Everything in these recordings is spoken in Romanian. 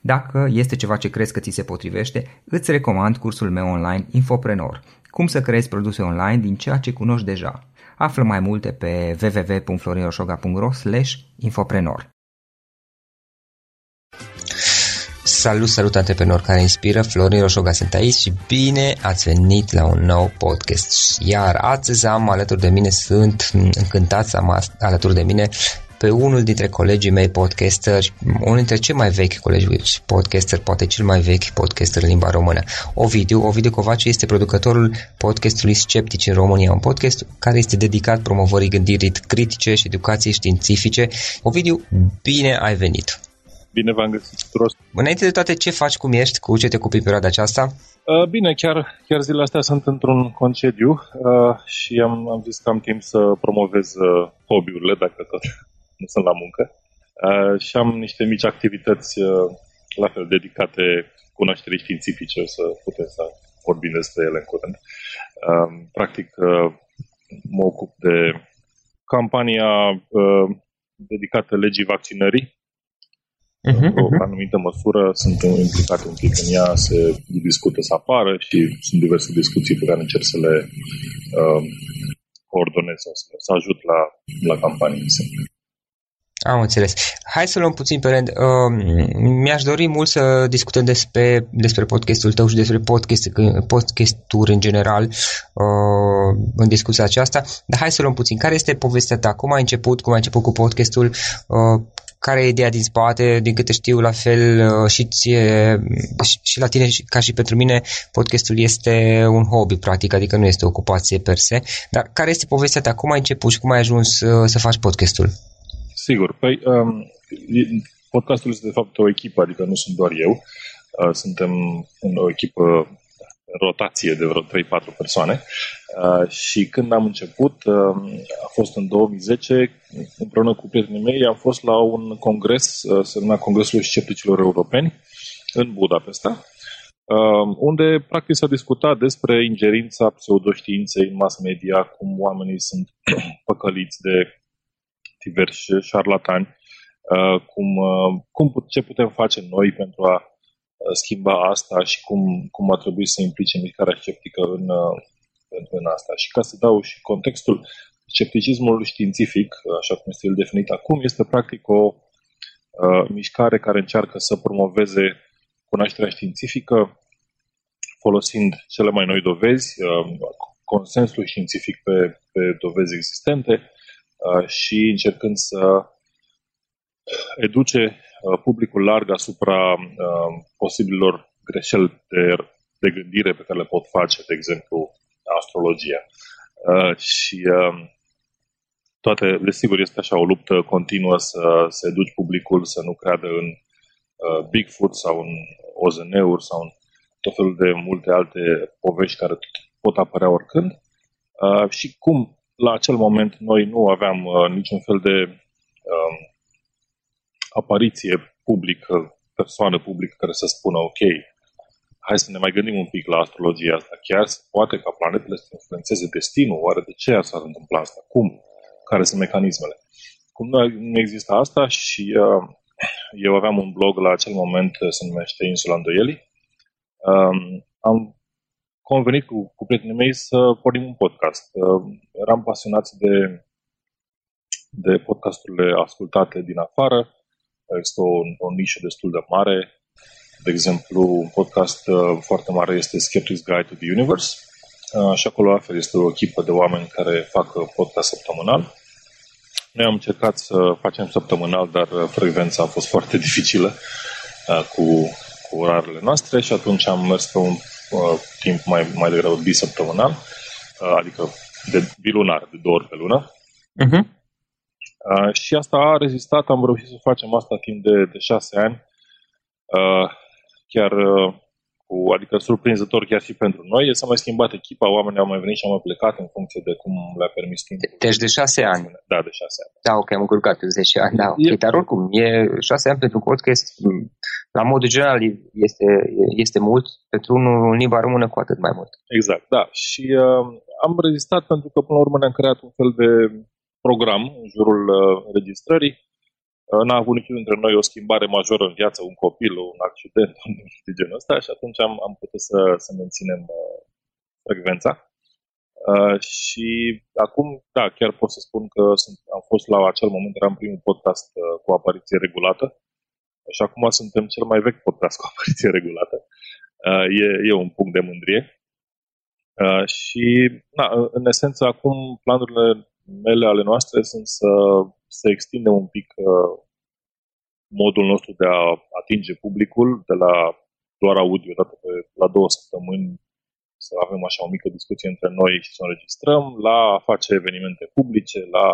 Dacă este ceva ce crezi că ți se potrivește, îți recomand cursul meu online Infoprenor. Cum să creezi produse online din ceea ce cunoști deja. Află mai multe pe www.florinosoga.ro infoprenor. Salut, salut antreprenori care inspiră, Florin Roșoga sunt aici și bine ați venit la un nou podcast. Iar astăzi am alături de mine, sunt încântat să am alături de mine pe unul dintre colegii mei podcasteri, unul dintre cei mai vechi colegi podcaster, poate cel mai vechi podcaster în limba română. Ovidiu, Ovidiu Covaci este producătorul podcastului Sceptici în România, un podcast care este dedicat promovării gândirii critice și educației științifice. Ovidiu, bine ai venit! Bine v-am găsit tuturor! Înainte de toate, ce faci, cum ești, cu ce te ocupi perioada aceasta? Uh, bine, chiar, chiar zilele astea sunt într-un concediu uh, și am, am zis că am timp să promovez uh, hobby-urile, dacă tot nu sunt la muncă. Uh, și am niște mici activități uh, la fel dedicate cunoașterii științifice, să putem să vorbim despre ele în curând. Uh, practic, uh, mă ocup de campania uh, dedicată legii vaccinării. Uh-huh, Într-o uh-huh. anumită măsură sunt implicat un pic în ea, se discută să apară și sunt diverse discuții pe care încerc să le uh, coordonez sau să, să ajut la, la campanie. Am înțeles. Hai să luăm puțin pe rând. Uh, mi-aș dori mult să discutăm despre, despre podcastul tău și despre podcast, podcasturi în general uh, în discuția aceasta, dar hai să luăm puțin. Care este povestea ta? Cum ai început? Cum ai început cu podcastul? Uh, care e ideea din spate? Din câte știu, la fel uh, și, ție, și, și la tine ca și pentru mine, podcastul este un hobby, practic, adică nu este o ocupație per se. Dar care este povestea ta? Cum ai început și cum ai ajuns uh, să faci podcastul? Sigur. Păi, um, podcastul este de fapt o echipă, adică nu sunt doar eu. Uh, suntem în o echipă în rotație de vreo 3-4 persoane uh, și când am început, uh, a fost în 2010, împreună cu prietenii mei, am fost la un congres, uh, se numea Congresul Scepticilor Europeni, în Budapesta, uh, unde practic s-a discutat despre ingerința pseudoștiinței în mass media, cum oamenii sunt păcăliți de diversi șarlatani, uh, cum, uh, cum, ce putem face noi pentru a uh, schimba asta și cum, cum ar trebui să implice mișcarea sceptică în, în, în asta. Și ca să dau și contextul, scepticismul științific, așa cum este el definit acum, este practic o uh, mișcare care încearcă să promoveze cunoașterea științifică folosind cele mai noi dovezi, uh, consensul științific pe, pe dovezi existente, Uh, și încercând să educe uh, publicul larg asupra uh, posibilor greșeli de, de gândire pe care le pot face, de exemplu, astrologia. Și toate, desigur, este așa o luptă continuă să, să educi publicul să nu creadă în uh, Bigfoot sau în OZN-uri sau în tot felul de multe alte povești care pot apărea oricând uh, și cum la acel moment noi nu aveam uh, niciun fel de uh, apariție publică, persoană publică care să spună ok, hai să ne mai gândim un pic la astrologia asta. Chiar se poate ca planetele să influențeze destinul? Oare de ce s-ar întâmpla asta? Cum? Care sunt mecanismele? Cum nu există asta și uh, eu aveam un blog la acel moment, uh, se numește Insula Îndoielii. Um, am convenit cu, cu prietenii mei să pornim un podcast. Uh, eram pasionați de, de podcasturile ascultate din afară. Este o, o nișă destul de mare de exemplu, un podcast uh, foarte mare este Skeptics Guide to the Universe uh, și acolo la fel este o echipă de oameni care fac uh, podcast săptămânal. Noi am încercat să facem săptămânal, dar frecvența a fost foarte dificilă cu, cu orarele noastre și atunci am mers pe un uh, timp mai, mai degrabă bisăptămânal, uh, adică de bilunar, de două ori pe lună. Uh-huh. Uh, și asta a rezistat, am reușit să facem asta timp de, de șase ani. Uh, chiar uh, cu, adică surprinzător chiar și pentru noi. S-a mai schimbat echipa, oamenii au mai venit și au mai plecat în funcție de cum le-a permis timpul. Deci de șase ani. Da, de șase ani. Da, ok, am încurcat de 10 ani, da. Okay. E... Dar oricum, e șase ani pentru podcast, la modul general, este, este mult, pentru unul în limba română cu atât mai mult. Exact, da. Și uh, am rezistat pentru că până la urmă ne-am creat un fel de program în jurul uh, registrării n-a avut niciunul dintre noi o schimbare majoră în viață, un copil, un accident, de genul ăsta și atunci am, am putut să, să menținem uh, frecvența. Uh, și acum, da, chiar pot să spun că sunt, am fost la acel moment, eram primul podcast uh, cu apariție regulată și acum suntem cel mai vechi podcast cu apariție regulată. Uh, e, e un punct de mândrie. Uh, și, na, în esență, acum planurile mele ale noastre sunt să să extindem un pic uh, modul nostru de a atinge publicul de la doar audio dată pe, la două săptămâni să avem așa o mică discuție între noi și să înregistrăm, la a face evenimente publice, la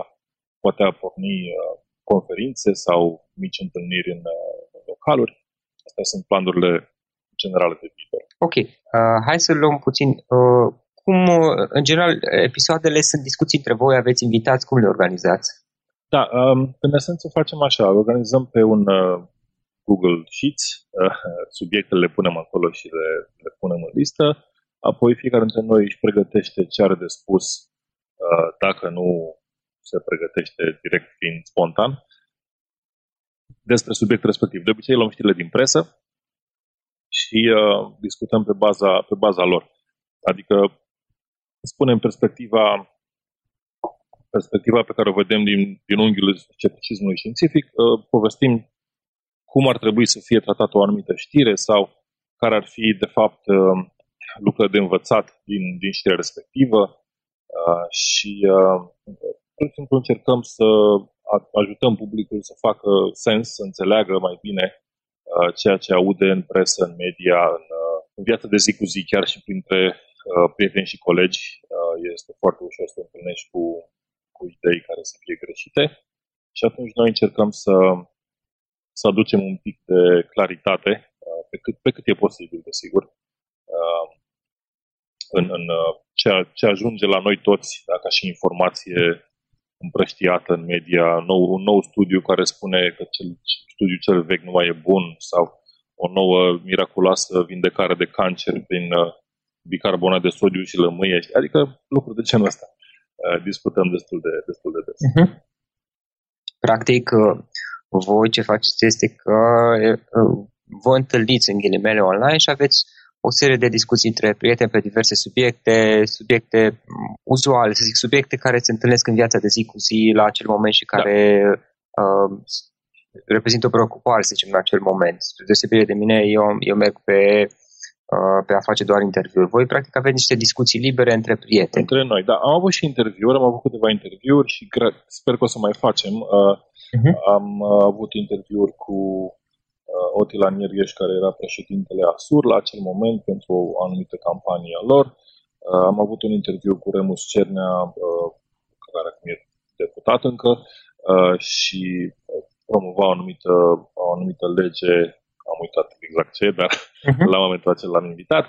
poate a porni uh, conferințe sau mici întâlniri în uh, localuri. Astea sunt planurile generale de viitor. Ok. Uh, hai să luăm puțin. Uh, cum, uh, în general, episoadele sunt discuții între voi, aveți invitați, cum le organizați? Da, um, în esență facem așa, organizăm pe un uh, Google Sheets, uh, subiectele le punem acolo și le, le punem în listă, apoi fiecare dintre noi își pregătește ce are de spus uh, dacă nu se pregătește direct fiind spontan despre subiectul respectiv. De obicei luăm știrile din presă și uh, discutăm pe baza, pe baza lor. Adică spunem perspectiva perspectiva pe care o vedem din, din unghiul scepticismului științific, uh, povestim cum ar trebui să fie tratată o anumită știre sau care ar fi, de fapt, uh, lucruri de învățat din, din știrea respectivă. Uh, și pur și simplu încercăm să ajutăm publicul să facă sens, să înțeleagă mai bine ceea ce aude în presă, în media, în, în viața de zi cu zi, chiar și printre prieteni și colegi. Este foarte ușor să te întâlnești cu cu idei care să fie greșite și atunci noi încercăm să, să aducem un pic de claritate, uh, pe cât, pe cât e posibil, desigur, uh, în, în uh, ce, ce ajunge la noi toți, da, ca și informație împrăștiată în media, nou, un nou studiu care spune că cel, studiul cel vechi nu mai e bun sau o nouă miraculoasă vindecare de cancer prin bicarbonat de sodiu și lămâie, adică lucruri de genul ăsta. Uh, discutăm destul de, destul de des. Uh-huh. Practic, uh, voi ce faceți este că uh, vă întâlniți în ghilimele online și aveți o serie de discuții între prieteni pe diverse subiecte, subiecte mm, uzuale, să zic, subiecte care se întâlnesc în viața de zi cu zi la acel moment și care da. uh, reprezintă o preocupare, să zicem, în acel moment. Spre deosebire de mine, eu, eu merg pe Uh, pe a face doar interviuri. Voi, practic, aveți niște discuții libere între prieteni. Între noi, da. Am avut și interviuri, am avut câteva interviuri și sper că o să mai facem. Uh-huh. Am uh, avut interviuri cu uh, Otilan Iergheș, care era președintele ASUR la acel moment pentru o anumită campanie a lor. Am avut un interviu cu Remus Cernea, care acum e deputat încă, și promova o anumită, o anumită lege uitat exact ce, dar uh-huh. la momentul acela l-am invitat.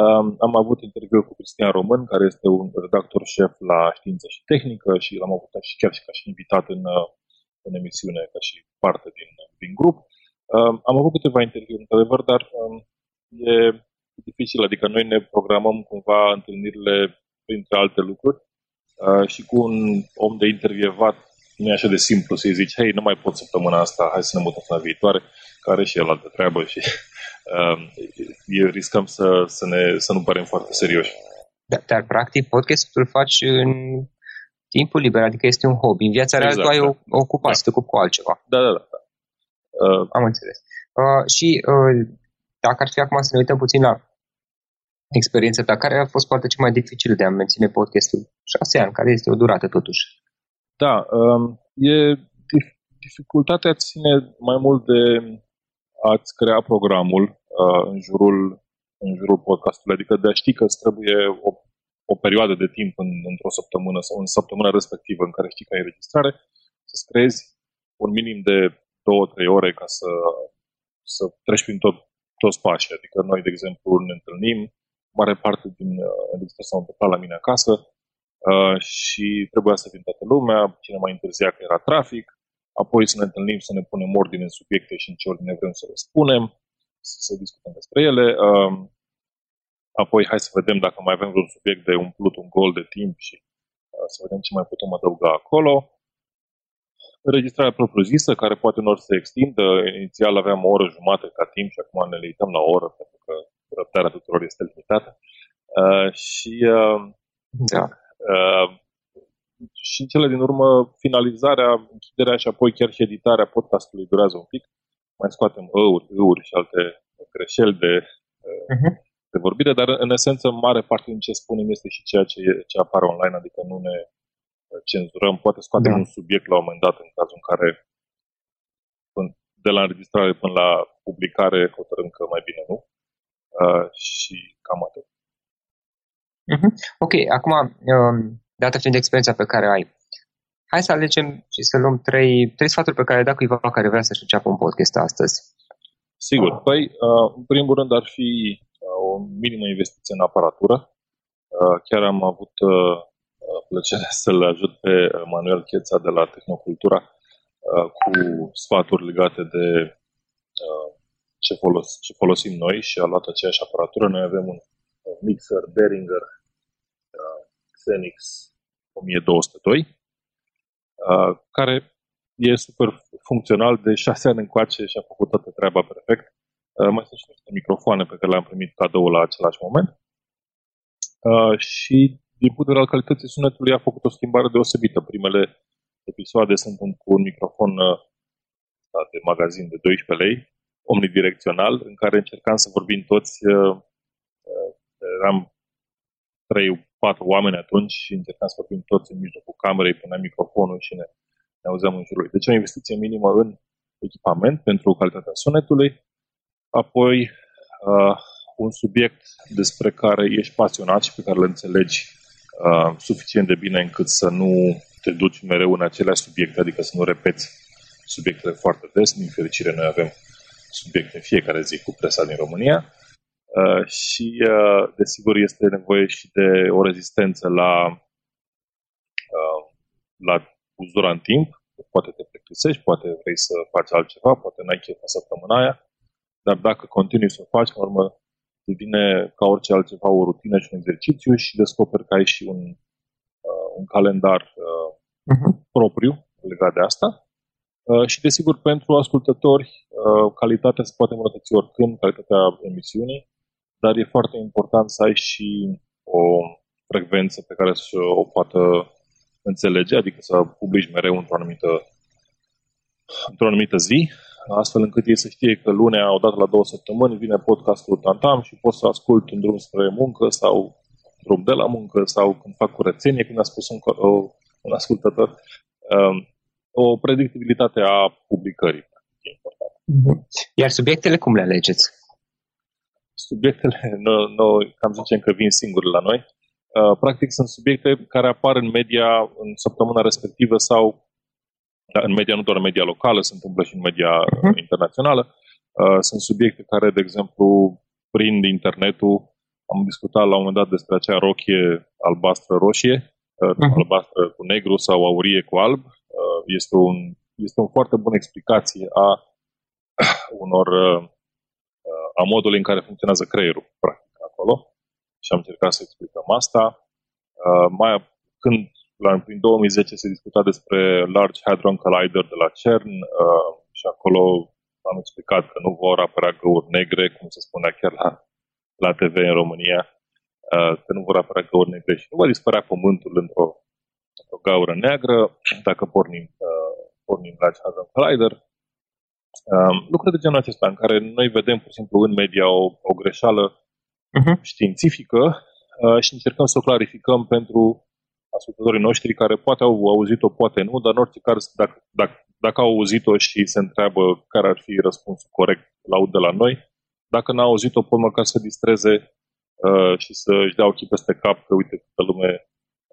Um, am avut interviu cu Cristian Român, care este un redactor șef la știință și tehnică și l-am avut și chiar și ca și invitat în, uh, în emisiune, ca și parte din, din grup. Um, am avut câteva interviuri, într-adevăr, dar um, e dificil, adică noi ne programăm cumva întâlnirile printre alte lucruri uh, și cu un om de intervievat nu e așa de simplu să-i zici, hei, nu mai pot săptămâna asta, hai să ne mutăm la viitoare, care și el altă treabă și uh, riscăm să, să, ne, să nu parem foarte serioși. Dar, dar practic, podcastul îl faci în timpul liber, adică este un hobby. În viața reală exact, tu ai da. o, ocupație, da. te ocupi cu altceva. Da, da, da. da. Uh, Am înțeles. Uh, și uh, dacă ar fi acum să ne uităm puțin la experiența ta, care a fost partea cea mai dificilă de a menține podcastul? Șase ani, care este o durată totuși. Da, um, e dificultatea ține mai mult de a-ți crea programul uh, în jurul în jurul podcastului, adică de a ști că îți trebuie o, o perioadă de timp în, într-o săptămână sau în săptămâna respectivă în care știi că ai înregistrare, să-ți creezi un minim de 2-3 ore ca să, să treci prin tot, toți pașii. Adică noi, de exemplu, ne întâlnim, mare parte din uh, înregistrări s-au întâmplat la mine acasă, Uh, și trebuia să fim toată lumea, cine mai întârzia că era trafic, apoi să ne întâlnim, să ne punem ordine în subiecte și în ce ordine vrem să le spunem, să, să discutăm despre ele. Uh, apoi hai să vedem dacă mai avem vreun subiect de umplut un gol de timp și uh, să vedem ce mai putem adăuga acolo. Înregistrarea propriu-zisă, care poate unor se extindă. Inițial aveam o oră jumate ca timp și acum ne limităm la o oră, pentru că răbdarea tuturor este limitată. Uh, și uh, da. Uh, și în cele din urmă, finalizarea, închiderea și apoi chiar și editarea podcastului durează un pic. Mai scoatem ăuri, ăuri și alte greșeli de, uh-huh. de vorbire, dar în esență, mare parte din ce spunem este și ceea ce, ce apare online, adică nu ne cenzurăm. Poate scoatem da. un subiect la un moment dat în cazul în care de la înregistrare până la publicare hotărâm că mai bine nu. Uh, și cam atât. Uh-huh. Ok, acum, um, dată fiind experiența pe care ai, hai să alegem și să luăm trei, trei sfaturi pe care le da cuiva care vrea să-și înceapă un podcast astăzi. Sigur. Păi, uh, în primul rând ar fi uh, o minimă investiție în aparatură. Uh, chiar am avut plăcerea să-l ajut pe Manuel Cheța de la Tehnocultura cu sfaturi legate de ce, folos, ce folosim noi și a luat aceeași aparatură. Noi avem un mixer Behringer Xenix 1202, uh, care e super funcțional de șase ani încoace și a făcut toată treaba perfect. Uh, mai sunt și niște microfoane pe care le-am primit cadou la același moment. Uh, și din punct de vedere al calității sunetului a făcut o schimbare deosebită. Primele episoade sunt cu un microfon da, de magazin de 12 lei, omnidirecțional, în care încercam să vorbim toți. Eram trei, patru oameni atunci și încercam să vorbim toți în mijlocul camerei, puneam microfonul și ne, ne auzeam în jurul lui. Deci o investiție minimă în echipament pentru calitatea sunetului, apoi uh, un subiect despre care ești pasionat și pe care îl înțelegi uh, suficient de bine încât să nu te duci mereu în aceleași subiecte, adică să nu repeți subiectele foarte des. Din fericire, noi avem subiecte în fiecare zi cu presa din România. Uh, și, uh, desigur, este nevoie și de o rezistență la, uh, la uzura în timp. Poate te plictisești, poate vrei să faci altceva, poate n-ai chef în săptămâna aia, dar dacă continui să o faci, în urmă, devine ca orice altceva o rutină și un exercițiu și descoperi că ai și un, uh, un calendar uh, uh-huh. propriu legat de asta. Uh, și, desigur, pentru ascultători, uh, calitatea se poate îmbunătăți oricând, calitatea emisiunii, dar e foarte important să ai și o frecvență pe care să o poată înțelege, adică să publici mereu într-o anumită, într-o anumită zi, astfel încât ei să știe că lunea, odată la două săptămâni, vine podcastul Tantam și pot să ascult în drum spre muncă sau drum de la muncă sau când fac curățenie, când a spus un, un ascultător. Um, o predictibilitate a publicării. Iar subiectele cum le alegeți? Subiectele, nu, nu, cam zicem că vin singuri la noi. Uh, practic sunt subiecte care apar în media în săptămâna respectivă sau da, în media, nu doar în media locală, se întâmplă și în media uh-huh. internațională. Uh, sunt subiecte care, de exemplu, prind internetul. Am discutat la un moment dat despre acea rochie albastră-roșie, uh-huh. albastră cu negru sau aurie cu alb. Uh, este, un, este o foarte bună explicație a unor uh, a modului în care funcționează creierul, practic, acolo. Și am încercat să explicăm asta. Mai, când la, prin 2010 se discuta despre Large Hadron Collider de la CERN și acolo am explicat că nu vor apărea găuri negre, cum se spunea chiar la, la TV în România, uh, că nu vor apărea găuri negre și nu va dispărea Pământul într-o, într-o gaură neagră dacă pornim, uh, pornim la Hadron Collider. Um, lucruri de genul acesta, în care noi vedem, pur și simplu, în media o, o greșeală uh-huh. științifică uh, și încercăm să o clarificăm pentru ascultătorii noștri care poate au auzit-o, poate nu, dar în orice caz, dacă, dacă, dacă au auzit-o și se întreabă care ar fi răspunsul corect, la aud de la noi. Dacă n-au auzit-o, pot măcar să distreze uh, și să-și dea ochii peste cap că, uite, câtă lume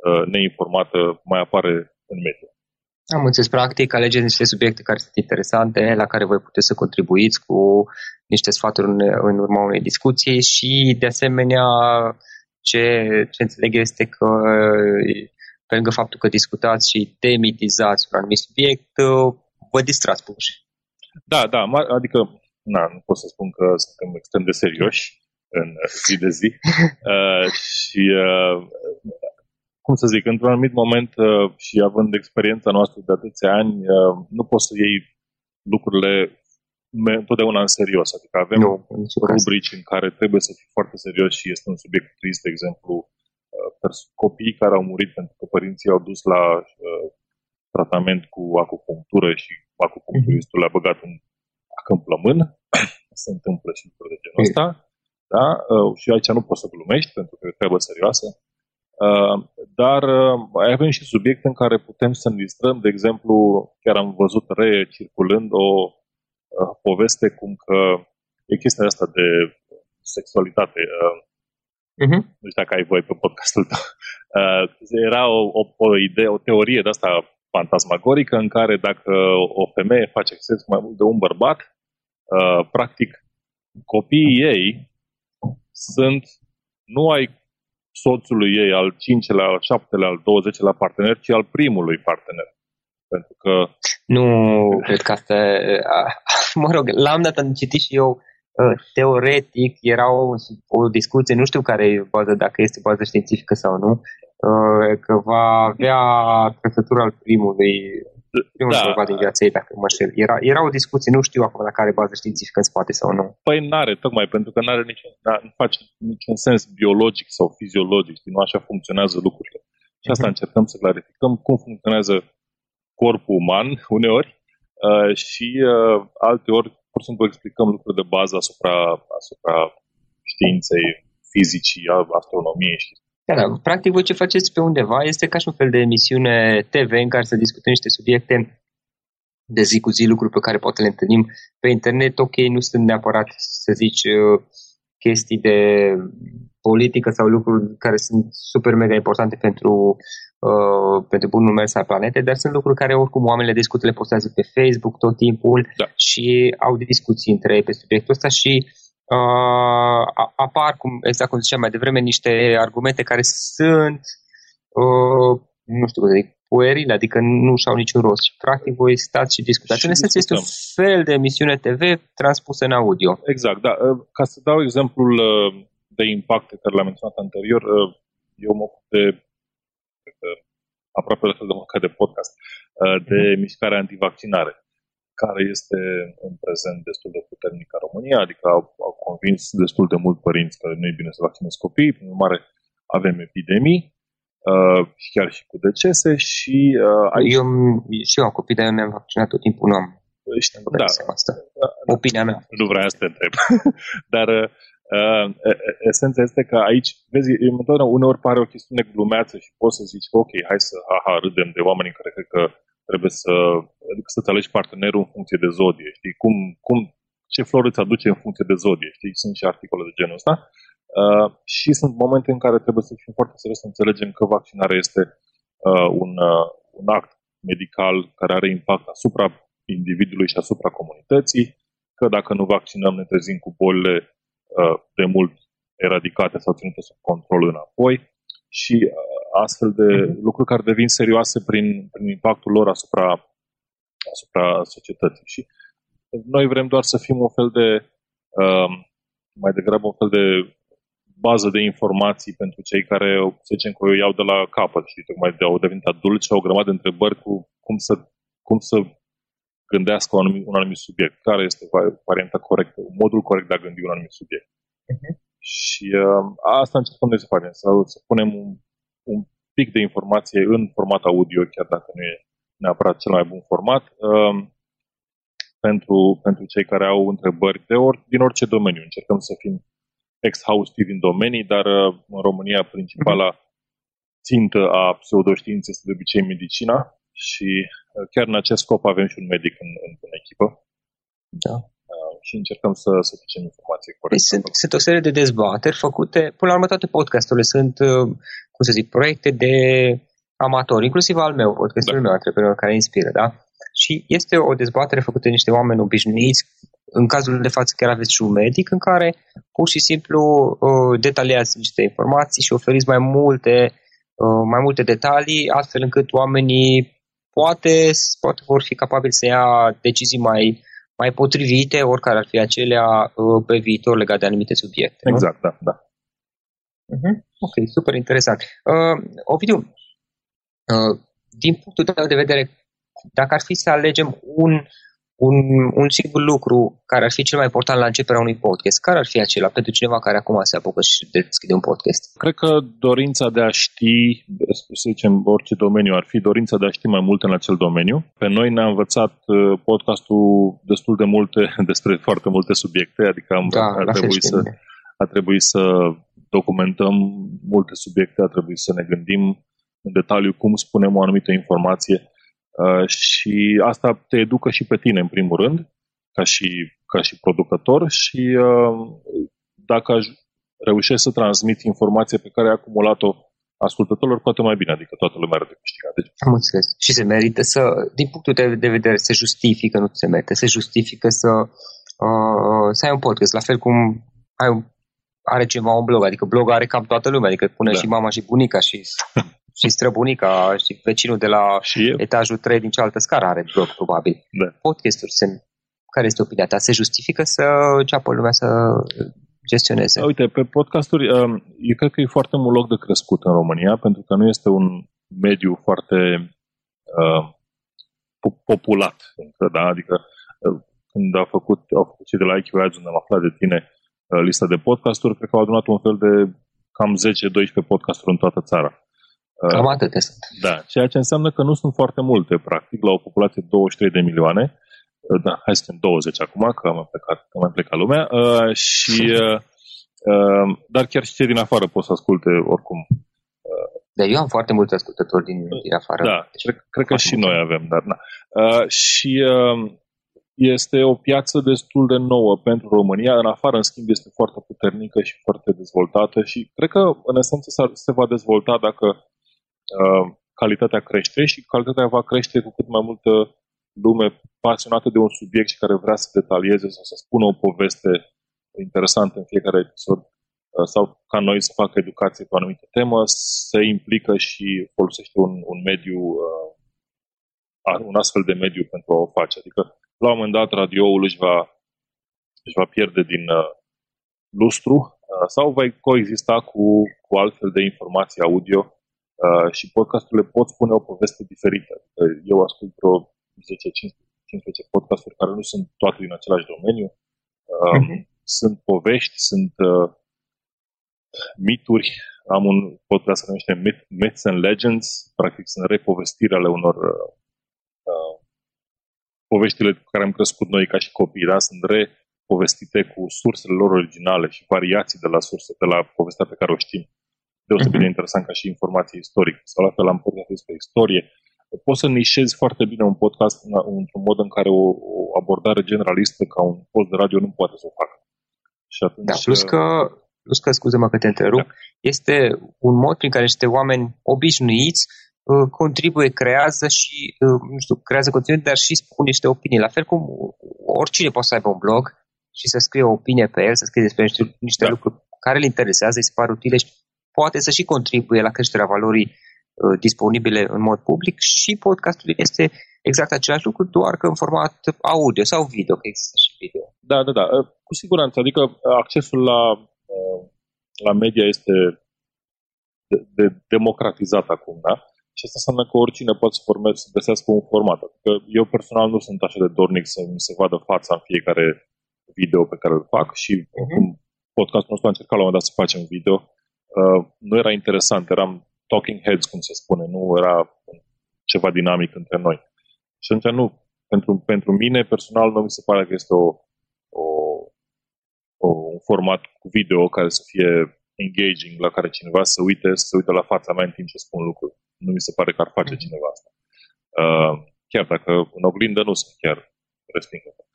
uh, neinformată mai apare în mediu. Am înțeles, practic, alegeți niște subiecte care sunt interesante, la care voi puteți să contribuiți cu niște sfaturi în, în urma unei discuții și, de asemenea, ce, ce înțeleg este că pe lângă faptul că discutați și temitizați un anumit subiect, uh, vă distrați puși. Da, da, adică na, nu pot să spun că suntem extrem de serioși în zi de zi uh, și uh, cum să zic, într-un anumit moment uh, și având experiența noastră de atâția ani, uh, nu poți să iei lucrurile întotdeauna în serios. Adică avem nu, rubrici în care trebuie să fii foarte serios și este un subiect trist, de exemplu, copii care au murit pentru că părinții au dus la uh, tratament cu acupunctură și acupuncturistul le-a băgat un ac în plămân. Se întâmplă și lucruri de genul ăsta. Da? Uh, și aici nu poți să glumești pentru că e treabă serioasă. Uh, dar uh, avem și subiecte în care putem să ne distrăm. De exemplu, chiar am văzut recirculând o uh, poveste cum că e chestia asta de sexualitate. Uh, Uh-huh. Nu știu dacă ai voi pe podcastul tău. Uh, era o, o, o idee, o teorie de asta fantasmagorică în care dacă o femeie face sex mai mult de un bărbat, uh, practic copiii ei sunt nu ai soțului ei al cincelea, al șaptelea, al douăzecelea partener, ci al primului partener. Pentru că... Nu, cred că asta... Mă rog, l-am dat, am citit și eu Uh, teoretic era o, o discuție, nu știu care e bază, dacă este bază științifică sau nu, uh, că va avea trăsătura al primului, primul da. bărbat din viața ei, dacă mă știu. Era, era o discuție, nu știu acum dacă are bază științifică în spate sau nu. Păi nu are, tocmai pentru că nu are niciun, nu face niciun sens biologic sau fiziologic, nu așa funcționează lucrurile. Și asta uh-huh. încercăm să clarificăm cum funcționează corpul uman uneori uh, și uh, alteori pur și simplu explicăm lucruri de bază asupra, asupra științei, fizicii, astronomiei și da, da. Practic, voi ce faceți pe undeva este ca și un fel de emisiune TV în care să discutăm niște subiecte de zi cu zi, lucruri pe care poate le întâlnim pe internet. Ok, nu sunt neapărat, să zici, uh, chestii de politică sau lucruri care sunt super mega importante pentru Uh, pentru bunul mers al planetei, dar sunt lucruri care oricum oamenii le discută, le postează pe Facebook tot timpul da. și au discuții între ei pe subiectul ăsta și uh, apar, cum, exact cum ziceam mai devreme, niște argumente care sunt, uh, nu știu cum să zic, puerile, adică nu și-au niciun rost. Și practic voi stați și discutați. Și în esență este un fel de emisiune TV transpusă în audio. Exact, da. Uh, ca să dau exemplul uh, de impact pe care l-am menționat anterior, eu mă ocup de aproape la fel de mâncat de podcast, uh, de mhm. mișcarea antivaccinare, care este în prezent destul de puternică în România, adică au, au convins destul de mult părinți că nu e bine să vaccinezi copiii, prin urmare avem epidemii, uh, chiar și cu decese și uh, aici... Eu și eu am copii, dar eu mi-am vaccinat tot timpul, nu am da, asta. Opinia mea. Nu vreau să te întreb. Dar uh, Uh, esența este că aici, vezi, întotdeauna uneori pare o chestiune glumeață și poți să zici că ok, hai să haha, râdem de oameni care cred că trebuie să, adică să-ți alegi partenerul în funcție de zodie, știi, cum, cum, ce flori îți aduce în funcție de zodie, știi, sunt și articole de genul ăsta. Uh, și sunt momente în care trebuie să fim foarte serios să înțelegem că vaccinarea este uh, un, uh, un act medical care are impact asupra individului și asupra comunității că dacă nu vaccinăm ne trezim cu bolile uh, de mult eradicate sau ținute sub control înapoi. Și uh, astfel de uh-huh. lucruri care devin serioase prin, prin impactul lor asupra, asupra societății. Și noi vrem doar să fim un fel de, uh, mai degrabă un fel de bază de informații pentru cei care, să zicem că o iau de la capăt și tocmai de au devenit adulți și au o grămadă de întrebări cu cum să, cum să gândească un anumit, un anumit subiect, care este varianta corectă, modul corect de a gândi un anumit subiect. Uh-huh. Și uh, asta încercăm noi să facem, să, să punem un, un pic de informație în format audio, chiar dacă nu e neapărat cel mai bun format, uh, pentru, pentru cei care au întrebări de or, din orice domeniu. Încercăm să fim exhaustivi în domenii, dar uh, în România principala țintă a pseudoștiinței este de obicei medicina și uh, chiar în acest scop avem și un medic în, în, în echipă. Da. Uh, și încercăm să, să ducem informații corecte. Păi sunt, sunt o serie de dezbateri făcute, până la urmă toate podcasturile sunt, cum să zic, proiecte de amatori, inclusiv al meu, podcastul da. meu, antreprenor care inspiră, da? Și este o dezbatere făcută de niște oameni obișnuiți, în cazul de față chiar aveți și un medic, în care pur și simplu uh, detaliați niște informații și oferiți mai multe, uh, mai multe detalii, astfel încât oamenii poate, poate vor fi capabili să ia decizii mai, mai potrivite, oricare ar fi acelea uh, pe viitor legate de anumite subiecte. Exact, nu? da, da. Uh-huh. Ok, super interesant. Uh, Ovidiu, uh, din punctul tău de vedere, dacă ar fi să alegem un, un, un singur lucru care ar fi cel mai important la începerea unui podcast, care ar fi acela pentru cineva care acum se apucă și deschide un podcast? Cred că dorința de a ști, să zicem, orice domeniu ar fi dorința de a ști mai multe în acel domeniu. Pe noi ne-a învățat uh, podcastul destul de multe despre foarte multe subiecte, adică am, da, a, trebuit să, a trebuit să documentăm multe subiecte, a trebuit să ne gândim în detaliu cum spunem o anumită informație Uh, și asta te educă și pe tine, în primul rând, ca și, ca și producător și uh, dacă reușești să transmiți informația pe care ai acumulat-o ascultătorilor, poate mai bine, adică toată lumea are de câștigat. Deci... Am înțeles. Și se merită să, din punctul de vedere, se justifică, nu se merită, se justifică să, uh, să ai un podcast, la fel cum ai un, are ceva un blog, adică blog are cam toată lumea, adică pune da. și mama și bunica și și străbunica și vecinul de la și etajul 3 din cealaltă scară are blog, probabil. Da. Podcasturi sunt. Care este opinia ta? Se justifică să înceapă lumea să gestioneze? Uite, pe podcasturi, um, eu cred că e foarte mult loc de crescut în România, pentru că nu este un mediu foarte uh, populat. Încă, da? Adică uh, când a făcut, au făcut cei de la IQ Ads, unde am aflat de tine uh, lista de podcasturi, cred că au adunat un fel de cam 10-12 podcasturi în toată țara. Cam atâtea sunt. Da, ceea ce înseamnă că nu sunt foarte multe, practic, la o populație de 23 de milioane. Uh, da, hai să spunem 20 acum, că am plecat, că am plecat lumea. Uh, și, uh, uh, dar chiar și cei din afară pot să asculte oricum. Uh, da, eu am foarte mulți ascultători din, din afară. Da, deci, cred, cred că și noi avem, dar na. Uh, și uh, este o piață destul de nouă pentru România. În afară, în schimb, este foarte puternică și foarte dezvoltată și cred că, în esență, se va dezvolta dacă Uh, calitatea crește și calitatea va crește cu cât mai multă lume pasionată de un subiect și care vrea să detalieze sau să spună o poveste interesantă în fiecare episod uh, sau ca noi să facă educație pe o anumită temă, se implică și folosește un, un mediu, uh, un astfel de mediu pentru a o face. Adică, la un moment dat, radioul își va, își va pierde din lustru sau va coexista cu, cu altfel de informații audio Uh, și podcasturile pot spune o poveste diferită. Adică eu ascult vreo 10-15 podcasturi care nu sunt toate din același domeniu. Uh, uh-huh. Sunt povești, sunt uh, mituri. Am un podcast care se numește Myths and Legends. Practic sunt repovestiri ale unor uh, uh, poveștile cu care am crescut noi ca și copii. Da? Sunt repovestite cu sursele lor originale și variații de la surse, de la povestea pe care o știm deosebit de mhm. interesant ca și informație istorică. Sau la fel am podcast despre istorie. Poți să nișezi foarte bine un podcast într-un mod în care o, o abordare generalistă ca un post de radio nu poate să o facă. Și atunci, da, plus că, plus că scuze-mă că te întrerup, da. este un mod prin care niște oameni obișnuiți uh, contribuie, creează și, uh, nu știu, creează conținut, dar și spune niște opinii. La fel cum oricine poate să aibă un blog și să scrie o opinie pe el, să scrie despre niște, niște da. lucruri care îl interesează, îi se par utile și poate să și contribuie la creșterea valorii uh, disponibile în mod public și podcastul este exact același lucru, doar că în format audio sau video, că există și video. Da, da, da, uh, cu siguranță. Adică accesul la, uh, la media este de, de democratizat acum, da? Și asta înseamnă că oricine poate să, formeze, să găsească un format. Adică eu personal nu sunt așa de dornic să mi se vadă fața în fiecare video pe care îl fac și uh-huh. cum podcastul nostru a încercat la un moment dat să facem video, uh, nu era interesant, eram talking heads, cum se spune, nu era ceva dinamic între noi. Și atunci nu, pentru, pentru mine personal nu mi se pare că este o, o, o, un format cu video care să fie engaging, la care cineva să uite, să uite la fața mea în timp ce spun lucruri. Nu mi se pare că ar face mm-hmm. cineva asta. Uh, chiar dacă în oglindă nu sunt chiar respingător.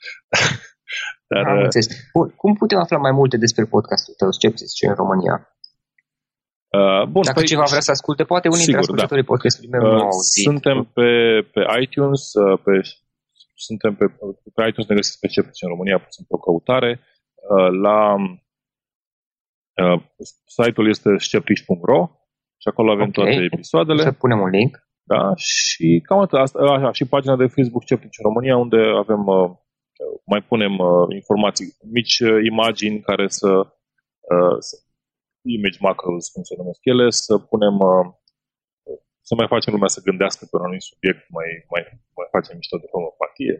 Dar, Am uh, Bun, cum putem afla mai multe despre podcastul tău, Sceptici, în România? Uh, bun, Dacă păi, cineva vrea să asculte, poate unii sigur, dintre ascultătorii da. podcastului meu uh, nu au auzit. Suntem pe, pe iTunes, uh, pe, suntem pe, pe iTunes ne găsiți pe Sceptici în România, puțin pe o căutare. Uh, la uh, site-ul este sceptici.ro și acolo avem okay. toate episoadele. Să punem un link. Da, și cam atât. Asta, așa, și pagina de Facebook Sceptici în România, unde avem uh, mai punem uh, informații, mici uh, imagini care să, uh, să image macros, cum se numesc ele, să punem uh, să mai facem lumea să gândească pe un anumit subiect, mai, mai, mai facem mișto de homopatie.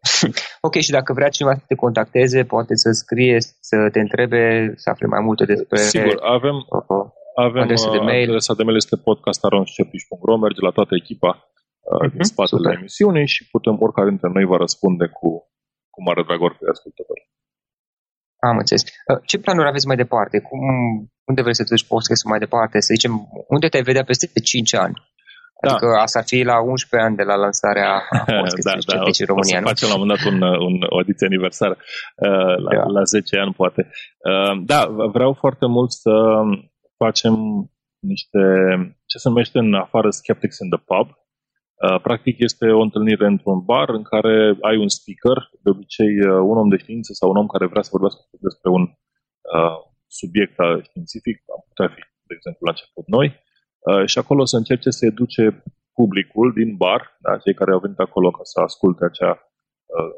ok, și dacă vrea cineva să te contacteze, poate să scrie, să te întrebe, să afle mai multe despre... Sigur, avem, uh-huh. avem adresa de mail. Adresa de mail este podcast.ro, merge la toată echipa uh-huh, din spatele super. emisiunii și putem, oricare dintre noi va răspunde cu, cu mare drag oricare ascultător. Am înțeles. Uh, ce planuri aveți mai departe? Cum, unde vrei să te duci podcastul mai departe? Să zicem, unde te-ai vedea peste 5 ani? Da. Adică asta ar fi la 11 ani de la lansarea podcastului da, da, în România, o să facem la un moment dat un, un, o ediție aniversară, uh, la, da. la 10 ani poate. Uh, da, vreau foarte mult să facem niște, ce se numește în afară Skeptics in the Pub, Uh, practic este o întâlnire într-un bar în care ai un speaker, de obicei uh, un om de știință sau un om care vrea să vorbească despre un uh, subiect științific, am putea fi, de exemplu, la început noi, uh, și acolo să încerce să educe publicul din bar, da, cei care au venit acolo ca să asculte acea uh,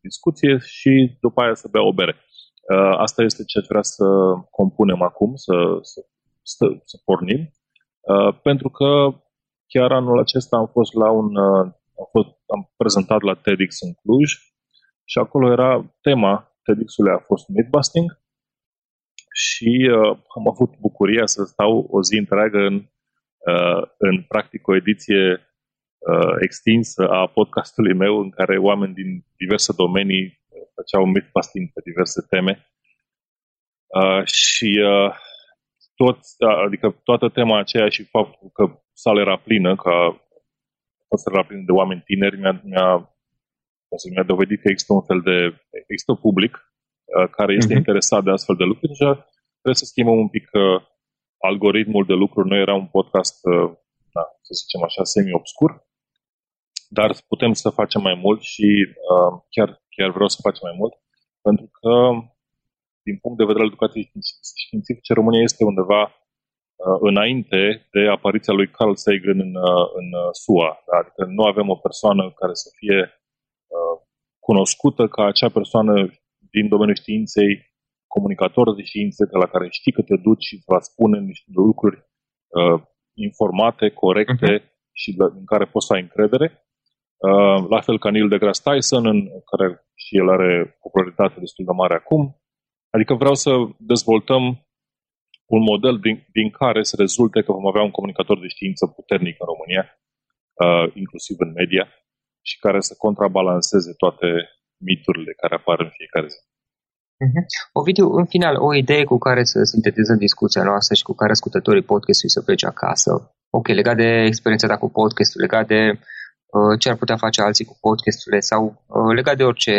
discuție și după aia să bea o bere. Uh, asta este ce vrea să compunem acum, să, să, să, să pornim, uh, pentru că Chiar anul acesta am fost la un uh, am, fost, am prezentat la TEDx în Cluj și acolo era tema TEDx-ului a fost Mythbusting și uh, am avut bucuria să stau o zi întreagă în, uh, în practic o ediție uh, extinsă a podcastului meu în care oameni din diverse domenii uh, făceau mythbusting pe diverse teme. Uh, și uh, tot, adică toată tema aceea și faptul că sala era plină, ca sala era plină de oameni tineri, mi-a, mi-a, mi-a dovedit că există un fel de, există public uh, care este uh-huh. interesat de astfel de lucruri și trebuie să schimbăm un pic uh, algoritmul de lucruri. Noi era un podcast, uh, da, să zicem așa, semi-obscur, dar putem să facem mai mult și uh, chiar, chiar vreau să facem mai mult, pentru că din punct de vedere al educației științifice, România este undeva uh, înainte de apariția lui Carl Sagan în, uh, în uh, SUA. Da? Adică nu avem o persoană care să fie uh, cunoscută ca acea persoană din domeniul științei, comunicator de științe, de la care știi că te duci și îți va spune niște lucruri uh, informate, corecte uh-huh. și de, în care poți să ai încredere. Uh, la fel ca Neil deGrasse Tyson, în care și el are popularitate destul de mare acum, Adică vreau să dezvoltăm un model din, din care să rezulte că vom avea un comunicator de știință puternic în România, uh, inclusiv în media, și care să contrabalanceze toate miturile care apar în fiecare zi. Uh-huh. Ovidiu, în final, o idee cu care să sintetizăm discuția noastră și cu care ascultătorii podcastului să plece acasă. Ok, legat de experiența ta cu podcastul, legat de Uh, ce ar putea face alții cu podcasturile sau uh, legat de orice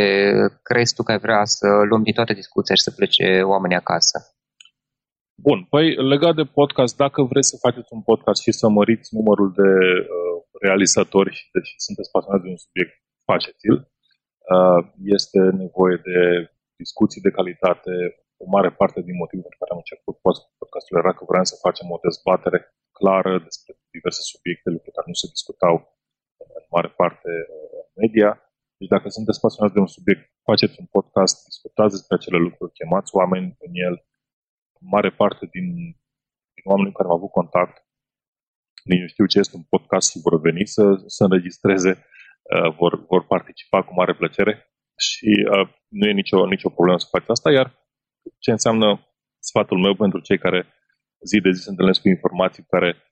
crezi tu că ai vrea să luăm din toată discuția și să plece oamenii acasă? Bun, păi legat de podcast, dacă vreți să faceți un podcast și să măriți numărul de uh, realizatori și deci sunteți pasionați de un subiect, faceți-l. Uh, este nevoie de discuții de calitate. O mare parte din motivul pentru care am început podcastul era că vreau să facem o dezbatere clară despre diverse subiecte, lucruri care nu se discutau în mare parte uh, în media. Deci dacă sunteți pasionați de un subiect, faceți un podcast, discutați despre acele lucruri, chemați oameni în el, mare parte din, din oamenii cu care am avut contact nici nu știu ce este un podcast și vor veni să, să înregistreze, uh, vor, vor participa cu mare plăcere și uh, nu e nicio, nicio problemă să faci asta, iar ce înseamnă sfatul meu pentru cei care zi de zi se întâlnesc cu informații care uh,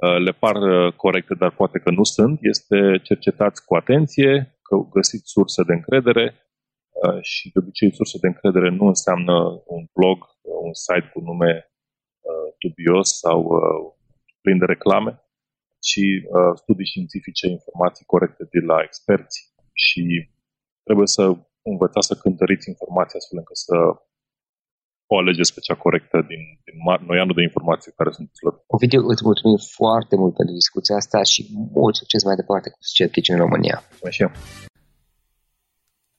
le par uh, corecte, dar poate că nu sunt, este cercetați cu atenție, că găsiți surse de încredere uh, și de obicei surse de încredere nu înseamnă un blog, un site cu nume uh, dubios sau uh, plin de reclame, ci uh, studii științifice, informații corecte de la experți și trebuie să învățați să cântăriți informația astfel încât să o alegeți pe cea corectă din, din noianul de informații care sunt lor. Ovidiu, îți mulțumim foarte mult pentru discuția asta și mult succes mai departe cu sceptici în România. Mulțumesc și eu.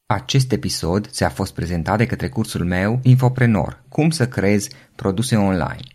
Acest episod ți-a fost prezentat de către cursul meu Infoprenor, cum să creezi produse online.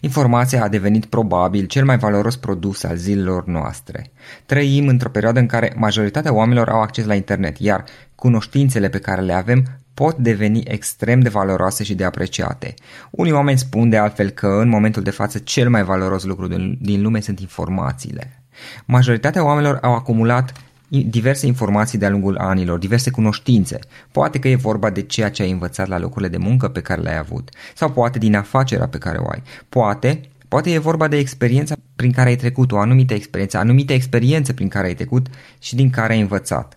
Informația a devenit probabil cel mai valoros produs al zilelor noastre. Trăim într-o perioadă în care majoritatea oamenilor au acces la internet, iar cunoștințele pe care le avem pot deveni extrem de valoroase și de apreciate. Unii oameni spun de altfel că în momentul de față cel mai valoros lucru din lume sunt informațiile. Majoritatea oamenilor au acumulat diverse informații de-a lungul anilor, diverse cunoștințe. Poate că e vorba de ceea ce ai învățat la locurile de muncă pe care le-ai avut, sau poate din afacerea pe care o ai. Poate, poate e vorba de experiența prin care ai trecut, o anumită experiență, anumite experiențe prin care ai trecut și din care ai învățat.